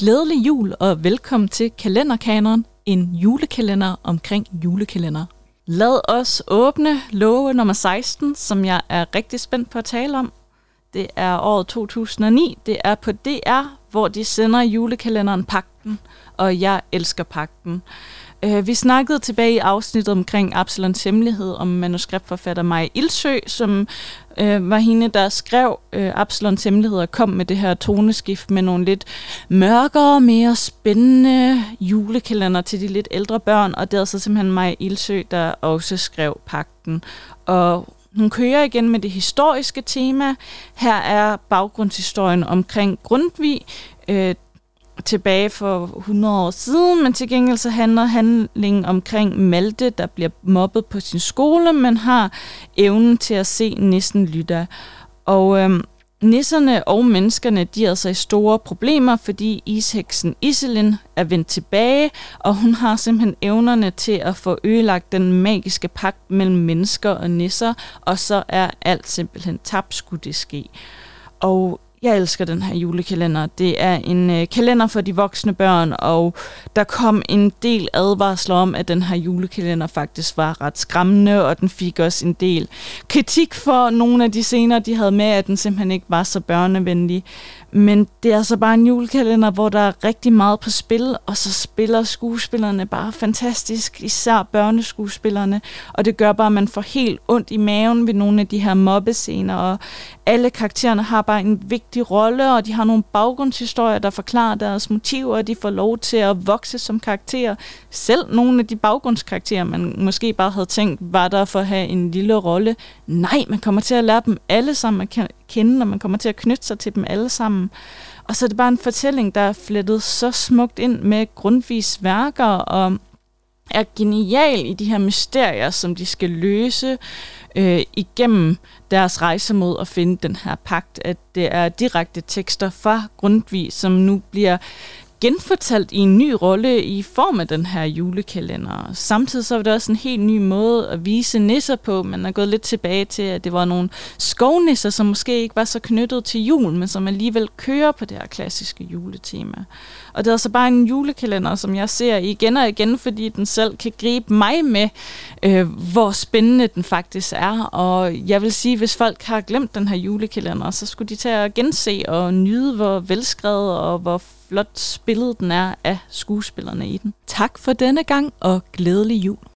Glædelig jul og velkommen til Kalenderkaneren, en julekalender omkring julekalender. Lad os åbne love nummer 16, som jeg er rigtig spændt på at tale om. Det er året 2009. Det er på DR, hvor de sender julekalenderen Pakten, og jeg elsker Pakten. Uh, øh, vi snakkede tilbage i afsnittet omkring Absalons hemmelighed om manuskriptforfatter Maja Ildsø, som øh, var hende, der skrev øh, Absalons hemmelighed og kom med det her toneskift med nogle lidt mørkere, mere spændende julekalender til de lidt ældre børn, og det er så simpelthen Maja Ildsø, der også skrev Pakten. Og hun kører igen med det historiske tema. Her er baggrundshistorien omkring Grundtvig, øh, tilbage for 100 år siden, men til gengæld så handler handlingen omkring Malte, der bliver mobbet på sin skole, men har evnen til at se næsten lytte. Og øh, nisserne og menneskerne, de er altså i store problemer, fordi isheksen Iselin er vendt tilbage, og hun har simpelthen evnerne til at få ødelagt den magiske pagt mellem mennesker og nisser, og så er alt simpelthen tabt, skulle det ske. Og jeg elsker den her julekalender. Det er en øh, kalender for de voksne børn, og der kom en del advarsler om, at den her julekalender faktisk var ret skræmmende, og den fik også en del kritik for nogle af de scener, de havde med, at den simpelthen ikke var så børnevenlig. Men det er altså bare en julekalender, hvor der er rigtig meget på spil, og så spiller skuespillerne bare fantastisk, især børneskuespillerne, og det gør bare, at man får helt ondt i maven ved nogle af de her mobbescener, og alle karaktererne har bare en vigtig rolle, og de har nogle baggrundshistorier, der forklarer deres motiver, og de får lov til at vokse som karakterer. Selv nogle af de baggrundskarakterer, man måske bare havde tænkt, var der for at have en lille rolle. Nej, man kommer til at lære dem alle sammen at kende, og man kommer til at knytte sig til dem alle sammen. Og så er det bare en fortælling, der er flettet så smukt ind med grundvis værker, og er genial i de her mysterier, som de skal løse øh, igennem deres rejse mod at finde den her pagt, at det er direkte tekster fra Grundtvig, som nu bliver genfortalt i en ny rolle i form af den her julekalender. Samtidig så var det også en helt ny måde at vise nisser på. Man er gået lidt tilbage til, at det var nogle skovnisser, som måske ikke var så knyttet til jul, men som alligevel kører på det her klassiske juletema. Og det er altså bare en julekalender, som jeg ser igen og igen, fordi den selv kan gribe mig med, øh, hvor spændende den faktisk er. Og jeg vil sige, hvis folk har glemt den her julekalender, så skulle de tage at gense og nyde, hvor velskrevet og hvor flot spillet den er af skuespillerne i den. Tak for denne gang, og glædelig jul.